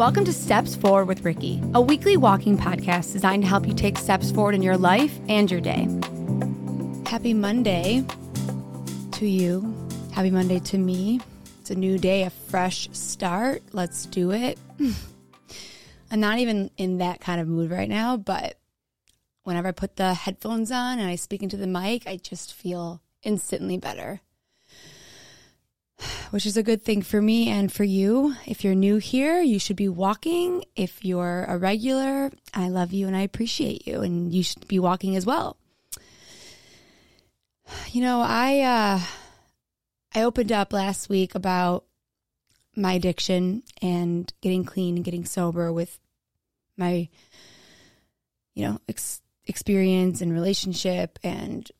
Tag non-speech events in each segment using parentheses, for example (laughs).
Welcome to Steps Forward with Ricky, a weekly walking podcast designed to help you take steps forward in your life and your day. Happy Monday to you. Happy Monday to me. It's a new day, a fresh start. Let's do it. (laughs) I'm not even in that kind of mood right now, but whenever I put the headphones on and I speak into the mic, I just feel instantly better which is a good thing for me and for you. If you're new here, you should be walking. If you're a regular, I love you and I appreciate you, and you should be walking as well. You know, I uh, I opened up last week about my addiction and getting clean and getting sober with my, you know, ex- experience and relationship and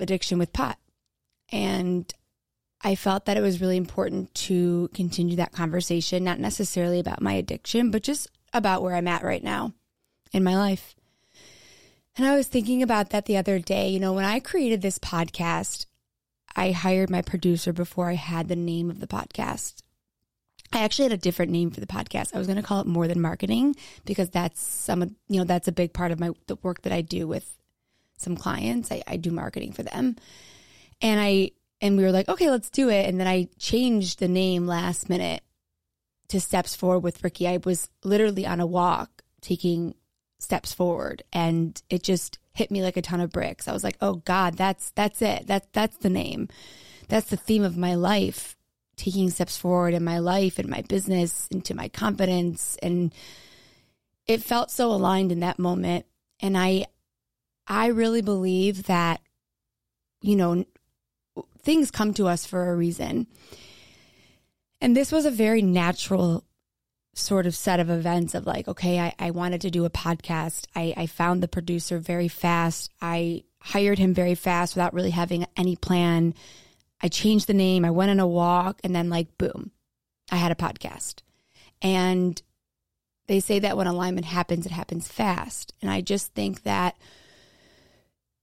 addiction with pot. And I felt that it was really important to continue that conversation, not necessarily about my addiction, but just about where I'm at right now in my life. And I was thinking about that the other day. You know, when I created this podcast, I hired my producer before I had the name of the podcast. I actually had a different name for the podcast. I was going to call it More Than Marketing because that's some you know, that's a big part of my the work that I do with some clients. I, I do marketing for them. And I and we were like, okay, let's do it. And then I changed the name last minute to Steps Forward with Ricky. I was literally on a walk taking steps forward and it just hit me like a ton of bricks. I was like, "Oh god, that's that's it. That that's the name. That's the theme of my life, taking steps forward in my life and my business into my confidence and it felt so aligned in that moment and I I really believe that you know, things come to us for a reason. And this was a very natural sort of set of events of like, okay, I, I wanted to do a podcast. I, I found the producer very fast. I hired him very fast without really having any plan. I changed the name. I went on a walk and then like, boom, I had a podcast. And they say that when alignment happens, it happens fast. And I just think that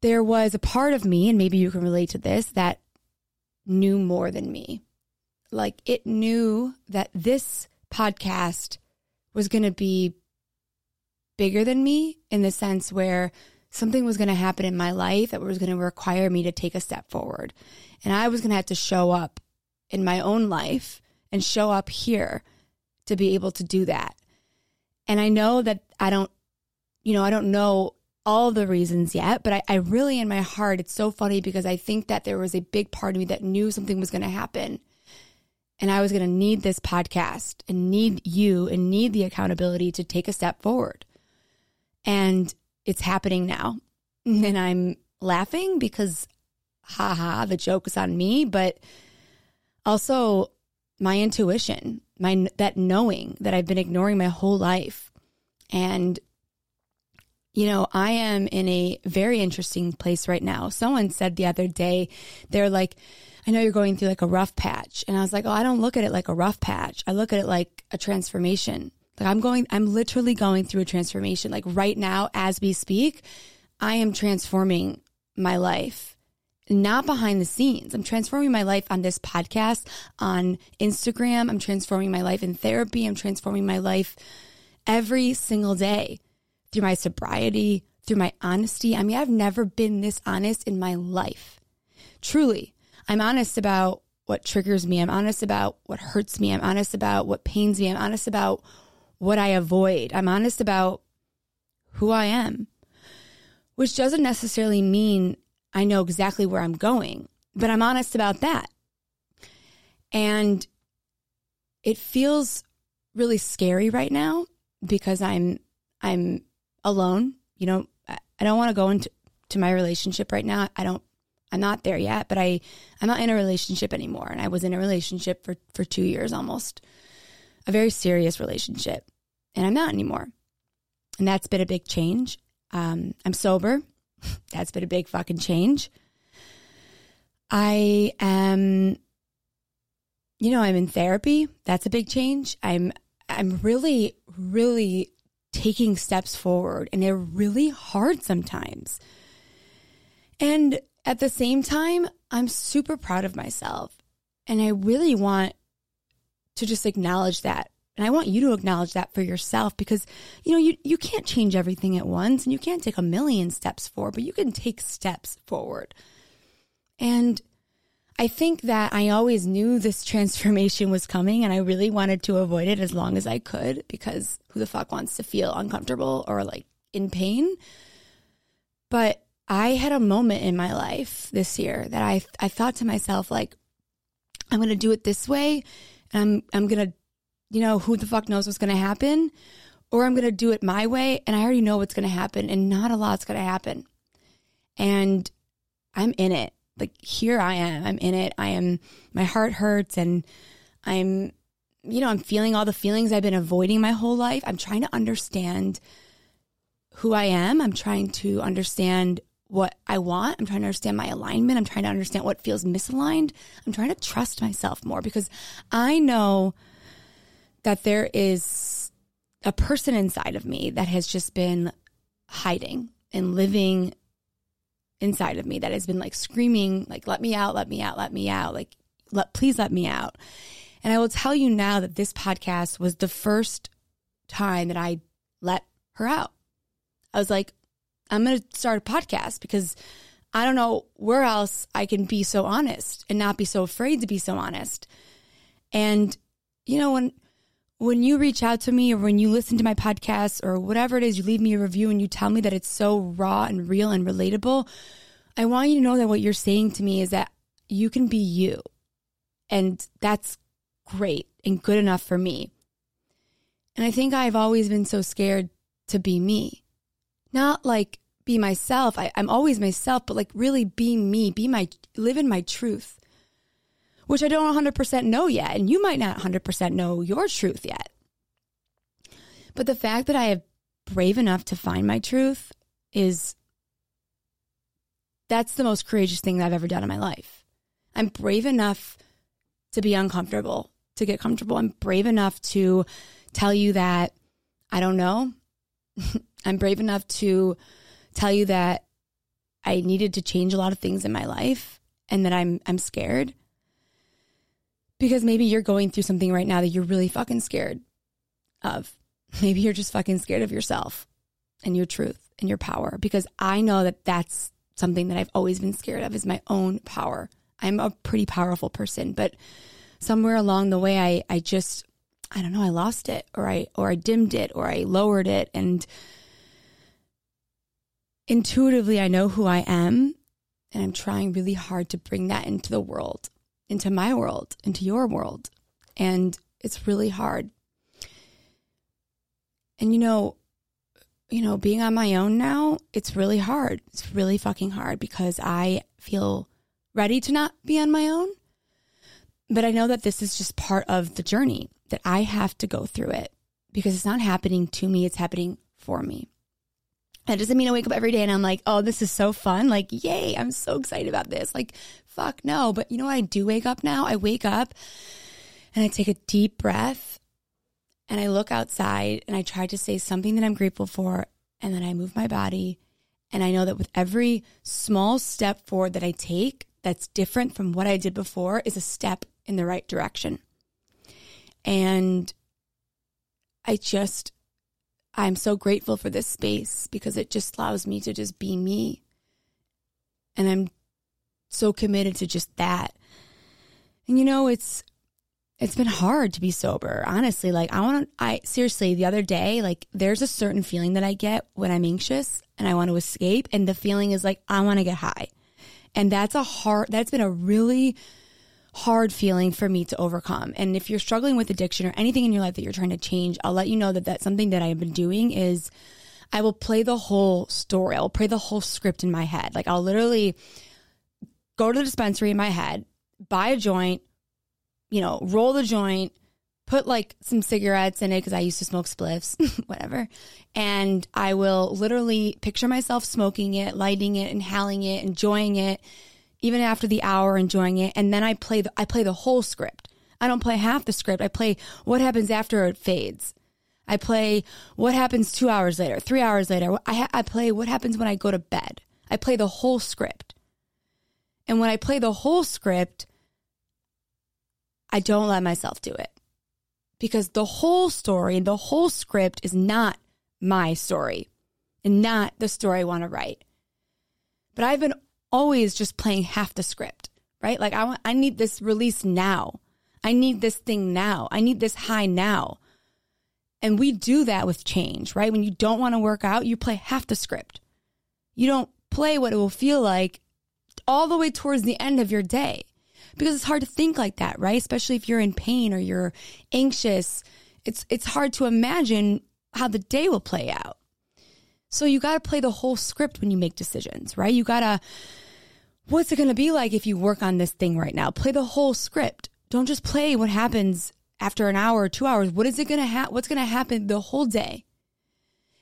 there was a part of me, and maybe you can relate to this, that knew more than me. Like it knew that this podcast was going to be bigger than me in the sense where something was going to happen in my life that was going to require me to take a step forward. And I was going to have to show up in my own life and show up here to be able to do that. And I know that I don't, you know, I don't know all the reasons yet, but I, I really, in my heart, it's so funny because I think that there was a big part of me that knew something was going to happen. And I was going to need this podcast and need you and need the accountability to take a step forward. And it's happening now. (laughs) And I'm laughing because, haha, the joke is on me, but also my intuition, my that knowing that I've been ignoring my whole life. And you know, I am in a very interesting place right now. Someone said the other day, they're like, I know you're going through like a rough patch. And I was like, oh, I don't look at it like a rough patch. I look at it like a transformation. Like I'm going, I'm literally going through a transformation. Like right now, as we speak, I am transforming my life, not behind the scenes. I'm transforming my life on this podcast, on Instagram. I'm transforming my life in therapy. I'm transforming my life every single day through my sobriety, through my honesty. I mean, I've never been this honest in my life. Truly, I'm honest about what triggers me. I'm honest about what hurts me. I'm honest about what pains me. I'm honest about what I avoid. I'm honest about who I am, which doesn't necessarily mean I know exactly where I'm going, but I'm honest about that. And it feels really scary right now because I'm I'm alone. You know, I don't want to go into to my relationship right now. I don't I'm not there yet, but I I'm not in a relationship anymore and I was in a relationship for for 2 years almost. A very serious relationship. And I'm not anymore. And that's been a big change. Um, I'm sober. (laughs) That's been a big fucking change. I am you know, I'm in therapy. That's a big change. I'm I'm really really taking steps forward and they're really hard sometimes. And at the same time, I'm super proud of myself and I really want to just acknowledge that And I want you to acknowledge that for yourself because, you know, you, you can't change everything at once and you can't take a million steps forward, but you can take steps forward. And I think that I always knew this (laughs) transformation was coming and I really wanted to avoid it as long as I could because who the fuck wants to feel uncomfortable or like in pain? But I had a moment in my life this year that I I thought to myself like I'm going to do it this way and I'm I'm going to you know who the fuck knows what's going to happen or I'm going to do it my way and I already know what's going to happen and not a lot's going to happen. And I'm in it. Like here I am. I'm in it. I am my heart hurts and I'm you know, I'm feeling all the feelings I've been avoiding my whole life. I'm trying to understand who I am. I'm trying to understand what I want. I'm trying to understand my alignment. I'm trying to understand what feels misaligned. I'm trying to trust myself more because I know that there is a person inside of me that has just been hiding and living inside of me that has been like screaming like let me out, let me out, let me out, like let please let me out. And I will tell you now that this podcast was the first time that I let her out. I was like, I'm going to start a podcast because I don't know where else I can be so honest and not be so afraid to be so honest. And you know when when you reach out to me or when you listen to my podcast or whatever it is you leave me a review and you tell me that it's so raw and real and relatable, I want you to know that what you're saying to me is that you can be you. And that's great and good enough for me. And I think I've always been so scared to be me not like be myself. I, I'm always myself, but like really be me, be my, live in my truth, which I don't 100% know yet. And you might not 100% know your truth yet. But the fact that I have brave enough to find my truth is that's the most courageous thing that I've ever done in my life. I'm brave enough to be uncomfortable, to get comfortable. I'm brave enough to tell you that I don't know. (laughs) I'm brave enough to tell you that I needed to change a lot of things in my life and that I'm I'm scared. Because maybe you're going through something right now that you're really fucking scared of. Maybe you're just fucking scared of yourself and your truth and your power because I know that that's something that I've always been scared of is my own power. I'm a pretty powerful person, but somewhere along the way I I just I don't know, I lost it or I or I dimmed it or I lowered it and intuitively I know who I am and I'm trying really hard to bring that into the world, into my world, into your world. And it's really hard. And you know, you know, being on my own now, it's really hard. It's really fucking hard because I feel ready to not be on my own. But I know that this is just part of the journey that I have to go through it because it's not happening to me, it's happening for me. That doesn't mean I wake up every day and I'm like, oh, this is so fun. Like, yay, I'm so excited about this. Like, fuck no. But you know what? I do wake up now. I wake up and I take a deep breath and I look outside and I try to say something that I'm grateful for. And then I move my body. And I know that with every small step forward that I take, that's different from what I did before, is a step in the right direction. And I just, I'm so grateful for this space because it just allows me to just be me. And I'm so committed to just that. And you know, it's it's been hard to be sober, honestly. Like I want to I seriously, the other day, like there's a certain feeling that I get when I'm anxious and I want to escape and the feeling is like I want to get high. And that's a hard that's been a really hard feeling for me to overcome. And if you're struggling with addiction or anything in your life that you're trying to change, I'll let you know that that's something that I have been doing is I will play the whole story. I'll play the whole script in my head. Like I'll literally go to the dispensary in my head, buy a joint, you know, roll the joint, put like some cigarettes in it because I used to smoke spliffs, (laughs) whatever. And I will literally picture myself smoking it, lighting it, inhaling it, enjoying it even after the hour enjoying it and then I play the I play the whole script. I don't play half the script. I play what happens after it fades. I play what happens 2 hours later, 3 hours later. I ha- I play what happens when I go to bed. I play the whole script. And when I play the whole script, I don't let myself do it. because the whole story, the whole script is not my story and not the story I want to write. But I've been always just playing half the script, right? Like I want, I need this release now. I need this thing now. I need this high now. And we do that with change, right? When you don't want to work out, you play half the script. You don't play what it will feel like all the way towards the end of your day because it's hard to think like that, right? Especially if you're in pain or you're anxious. It's, it's hard to imagine how the day will play out. So you got to play the whole script when you make decisions, right? You got to, what's it going to be like if you work on this thing right now? Play the whole script. Don't just play what happens after an hour or two hours. What is it going to happen? What's going to happen the whole day?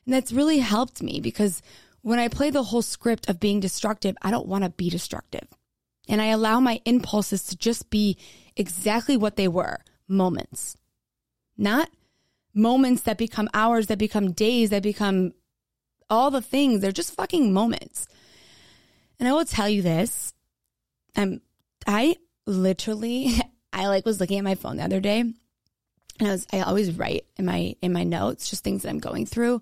And that's really helped me because when I play the whole script of being destructive, I don't want to be destructive. And I allow my impulses to just be exactly what they were moments, not moments that become hours, that become days, that become all the things. They're just fucking moments. And I will tell you this. I'm I literally, (laughs) I like was looking at my phone the other day and I was, I always write in my, in my notes, just things that I'm going through.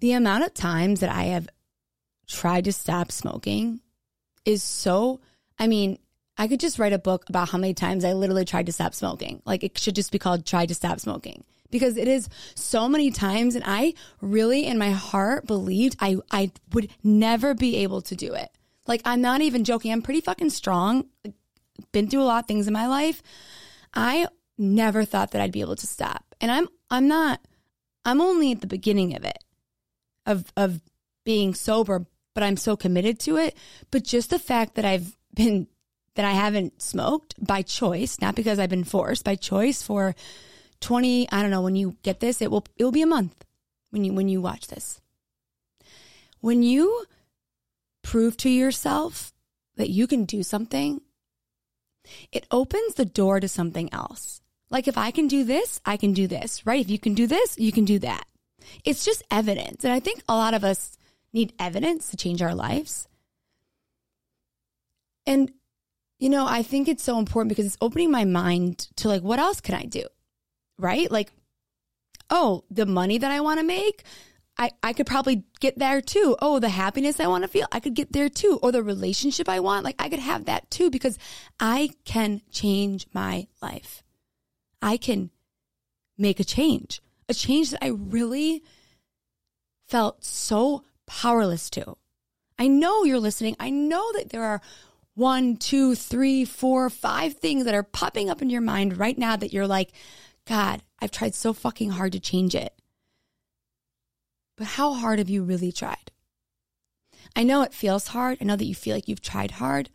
The amount of times that I have tried to stop smoking is so, I mean, I could just write a book about how many times I literally tried to stop smoking. Like it should just be called Tried to Stop Smoking because it is so many times. And I really, in my heart, believed I, I would never be able to do it. Like, I'm not even joking. I'm pretty fucking strong. Been through a lot of things in my life. I never thought that I'd be able to stop. And I'm, I'm not, I'm only at the beginning of it, of, of being sober, but I'm so committed to it. But just the fact that I've been, that I haven't smoked by choice, not because I've been forced, by choice for 20, I don't know, when you get this, it will it will be a month when you when you watch this. When you prove to yourself that you can do something, it opens the door to something else. Like if I can do this, I can do this, right? If you can do this, you can do that. It's just evidence. And I think a lot of us need evidence to change our lives. And, you know, I think it's so important because it's opening my mind to like, what else can I do? Right? Like, oh, the money that I want to make, I, I could probably get there too. Oh, the happiness I want to feel, I could get there too. Or the relationship I want, like I could have that too because I can change my life. I can make a change, a change that I really felt so powerless to. I know you're listening. I know that there are one, two, three, four, five things that are popping up in your mind right now that you're like, God, I've tried so fucking hard to change it. But how hard have you really tried? I know it feels hard. I know that you feel like you've tried hard,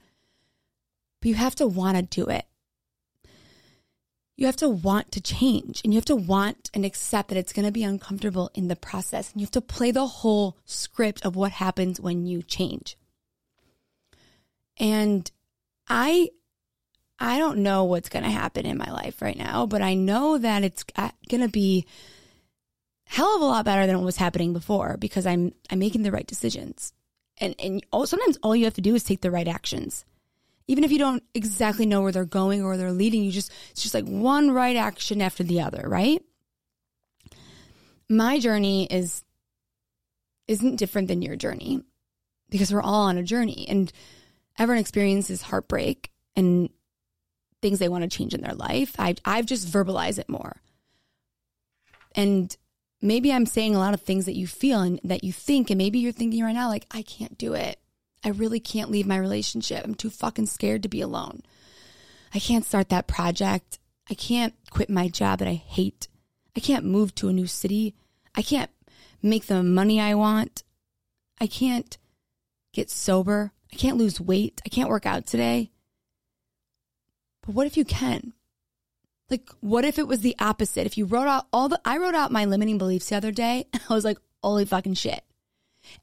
but you have to want to do it. You have to want to change and you have to want and accept that it's going to be uncomfortable in the process. And you have to play the whole script of what happens when you change. And I I don't know what's going to happen in my life right now, but I know that it's uh, going to be hell of a lot better than what was happening before because I'm I'm making the right decisions. And and sometimes all you have to do is take the right actions. Even if you don't exactly know where they're going or where they're leading, you just it's just like one right action after the other, right? My journey is isn't different than your journey because we're all on a journey and everyone experiences heartbreak and things they want to change in their life. I, I've just verbalized it more. And maybe I'm saying a lot of things that you feel and that you think, and maybe you're thinking right now, like, I can't do it. I really can't leave my relationship. I'm too fucking scared to be alone. I can't start that project. I can't quit my job that I hate. I can't move to a new city. I can't make the money I want. I can't get sober. I can't lose weight. I can't work out today. What if you can? Like, what if it was the opposite? If you wrote out all the, I wrote out my limiting beliefs the other day. (laughs) and I was like, holy fucking shit.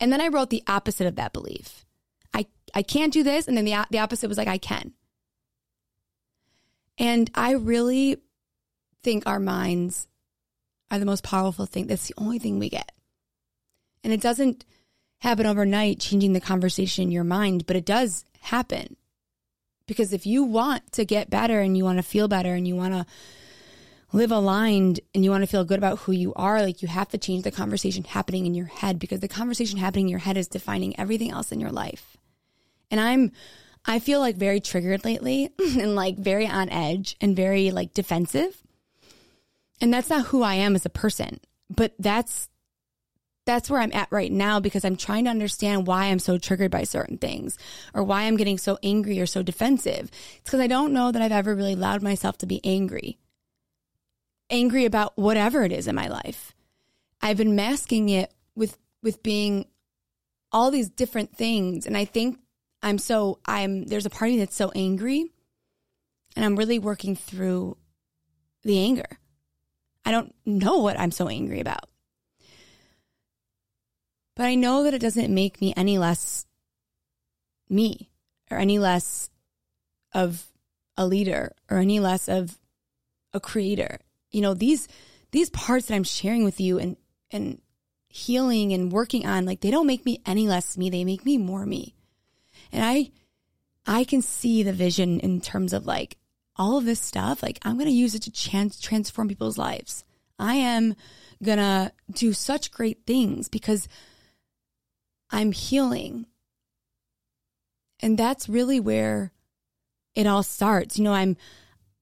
And then I wrote the opposite of that belief. I, I can't do this. And then the, the opposite was like, I can. And I really think our minds are the most powerful thing. That's the only thing we get. And it doesn't happen overnight, changing the conversation in your mind, but it does happen. Because if you want to get better and you want to feel better and you want to live aligned and you want to feel good about who you are, like you have to change the conversation happening in your head because the conversation happening in your head is defining everything else in your life. And I'm, I feel like very triggered lately (laughs) and like very on edge and very like defensive. And that's not who I am as a person, but that's, that's where I'm at right now because I'm trying to understand why I'm so triggered by certain things or why I'm getting so angry or so defensive. It's because I don't know that I've ever really allowed myself to be angry angry about whatever it is in my life. I've been masking it with with being all these different things and I think I'm so I'm there's a part of me that's so angry and I'm really working through the anger. I don't know what I'm so angry about. But I know that it doesn't make me any less me or any less of a leader or any less of a creator. You know these these parts that i'm sharing with you and and healing and working on like they don't make me any less me. They make me more me. And i i can see the vision in terms of like all of this stuff. Like i'm to use it to trans- transform people's lives. I am to do such great things because i'm healing and that's really where it all starts you know i'm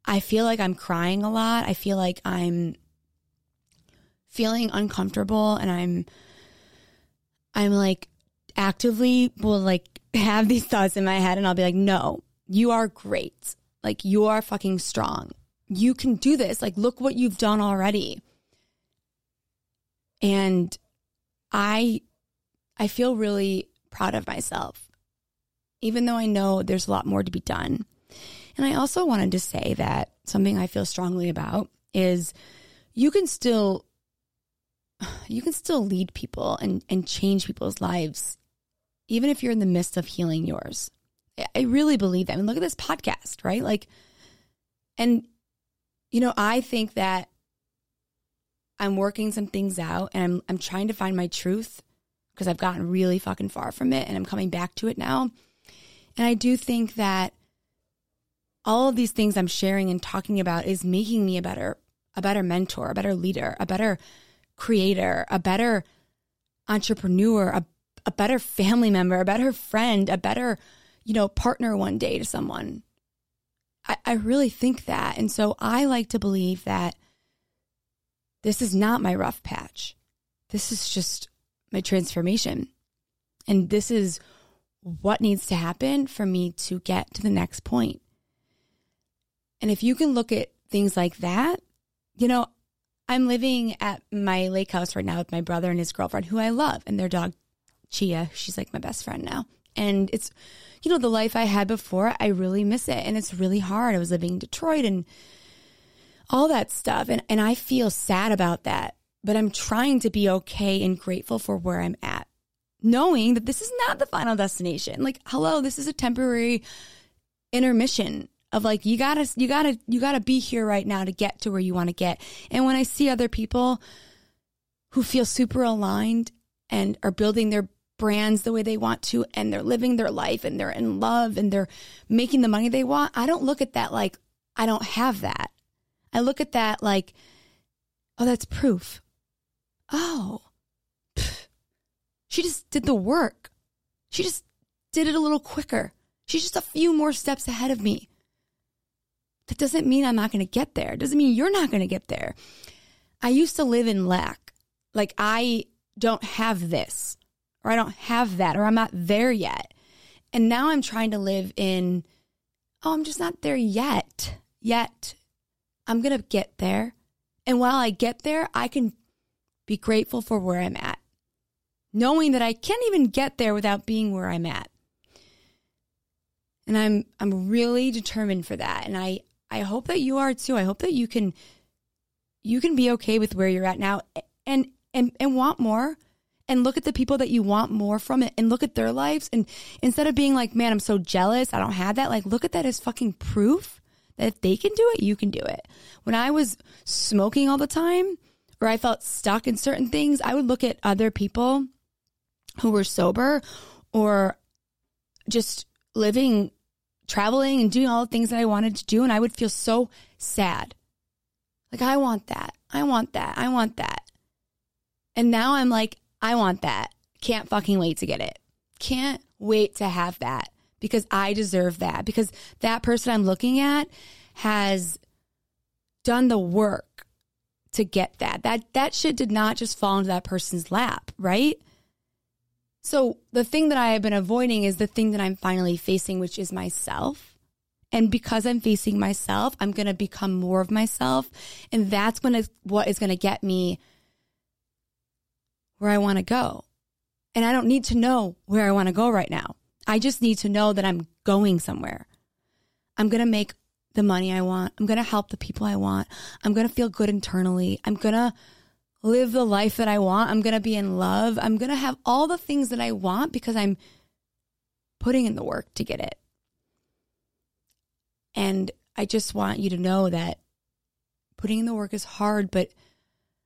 I feel like I'm crying a lot. I feel like I'm feeling uncomfortable and I'm I'm like actively will like have these thoughts in my head and I'll be like, "No, you are great. Like you are fucking strong. You can do this. Like look what you've done already." And I I feel really proud of myself. Even though I know there's a lot more to be done. And I also wanted to say that something I feel strongly about is you can still you can still lead people and, and change people's lives even if you're in the midst of healing yours. I really believe that. I mean, look at this podcast, right? Like, and, you know, I think that I'm working some things out and I'm, I'm trying to find my truth because I've gotten really fucking far from it and I'm coming back to it now. And I do think that all of these things I'm sharing and talking about is making me a better, a better mentor, a better leader, a better creator, a better entrepreneur, a, a better family member, a better friend, a better, you know, partner one day to someone. I, I really think that. And so I like to believe that this is not my rough patch. This is just my transformation. And this is what needs to happen for me to get to the next point. And if you can look at things like that, you know, I'm living at my lake house right now with my brother and his girlfriend, who I love, and their dog, Chia. She's like my best friend now. And it's, you know, the life I had before, I really miss it. And it's really hard. I was living in Detroit and all that stuff. And, and I feel sad about that. But I'm trying to be okay and grateful for where I'm at, knowing that this is not the final destination. Like, hello, this is a temporary intermission of like you gotta you gotta you gotta be here right now to get to where you want to get. And when i see other people who feel super aligned and are building their brands the way they want to and they're living their life and they're in love and they're making the money they want i don't look at that like i don't have that. I look at that like oh that's proof oh she just did the work she just did it a little quicker she's just a few more steps ahead of me that doesn't mean I'm not going to get there. It doesn't mean you're not going to get there. I used to live in lack. Like I don't have this or I don't have that or I'm not there yet. And now I'm trying to live in, oh, I'm just not there yet. Yet. I'm going to get there. And while I get there, I can be grateful for where I'm at, knowing that I can't even get there without being where I'm at. And I'm I'm really determined for that. And I I hope that you are too. I hope that you can you can be okay with where you're at now and and and want more and look at the people that you want more from it and look at their lives and instead of being like, "Man, I'm so jealous. I don't have that." Like look at that as fucking proof that if they can do it, you can do it. When I was smoking all the time or I felt stuck in certain things, I would look at other people who were sober or just living traveling and doing all the things that I wanted to do. And I would feel so sad. Like, I want that. I want that. I want that. And now I'm like, I want that. Can't fucking wait to get it. Can't wait to have that because I deserve that. Because that person I'm looking at has done the work to get that. That that shit did not just fall into that person's lap, right? So the thing that I have been avoiding is the thing that I'm finally facing, which is myself. And because I'm facing myself, I'm going to become more of myself. And that's when it's what is going to get me where I want to go. And I don't need to know where I want to go right now. I just need to know that I'm going somewhere. I'm going to make the money I want. I'm going to help the people I want. I'm going to feel good internally. I'm going to live the life that I want. I'm going to be in love. I'm going to have all the things that I want because I'm putting in the work to get it. And I just want you to know that putting in the work is hard, but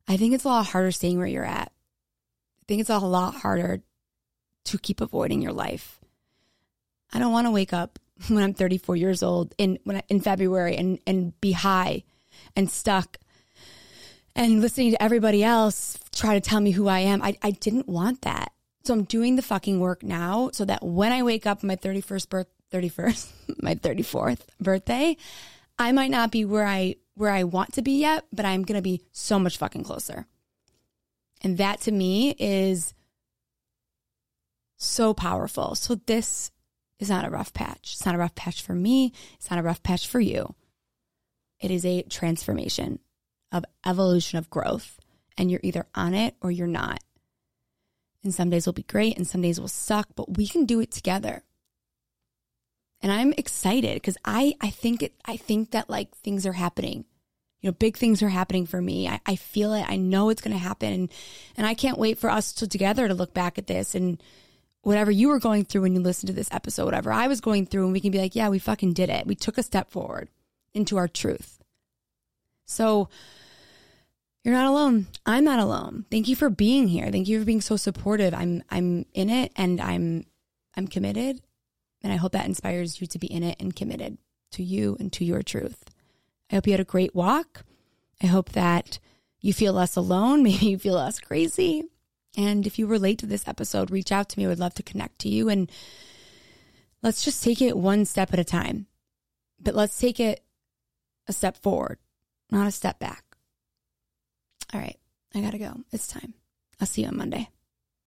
I think it's a lot harder staying where you're at. I think it's a lot harder to keep avoiding your life. I don't want to wake up when I'm 34 years old in when I, in February and and be high and stuck and listening to everybody else try to tell me who I am. I I didn't want that. So I'm doing the fucking work now so that when I wake up my 31st birth 31st, (laughs) my 34th birthday, I might not be where I where I want to be yet, but I'm going to be so much fucking closer. And that to me is so powerful. So this is not a rough patch. It's not a rough patch for me. It's not a rough patch for you. It is a transformation of evolution of growth. And you're either on it or you're not. And some days will be great and some days will suck, but we can do it together and I'm excited because I I think it I think that like things are happening. You know, big things are happening for me. I, I feel it. I know it's going to happen, and I can't wait for us to together to look back at this and whatever you were going through when you listened to this episode, whatever I was going through, and we can be like, yeah, we fucking did it. We took a step forward into our truth. So. You're not alone. I'm not alone. Thank you for being here. Thank you for being so supportive. I'm I'm in it and I'm I'm committed and I hope that inspires you to be in it and committed to you and to your truth. I hope you had a great walk. I hope that you feel less alone. (laughs) Maybe you feel less crazy. And if you relate to this episode, reach out to me. I would love to connect to you. And let's just take it one step at a time. But let's take it a step forward, not a step back. All right. I got to go. It's time. I'll see you on Monday.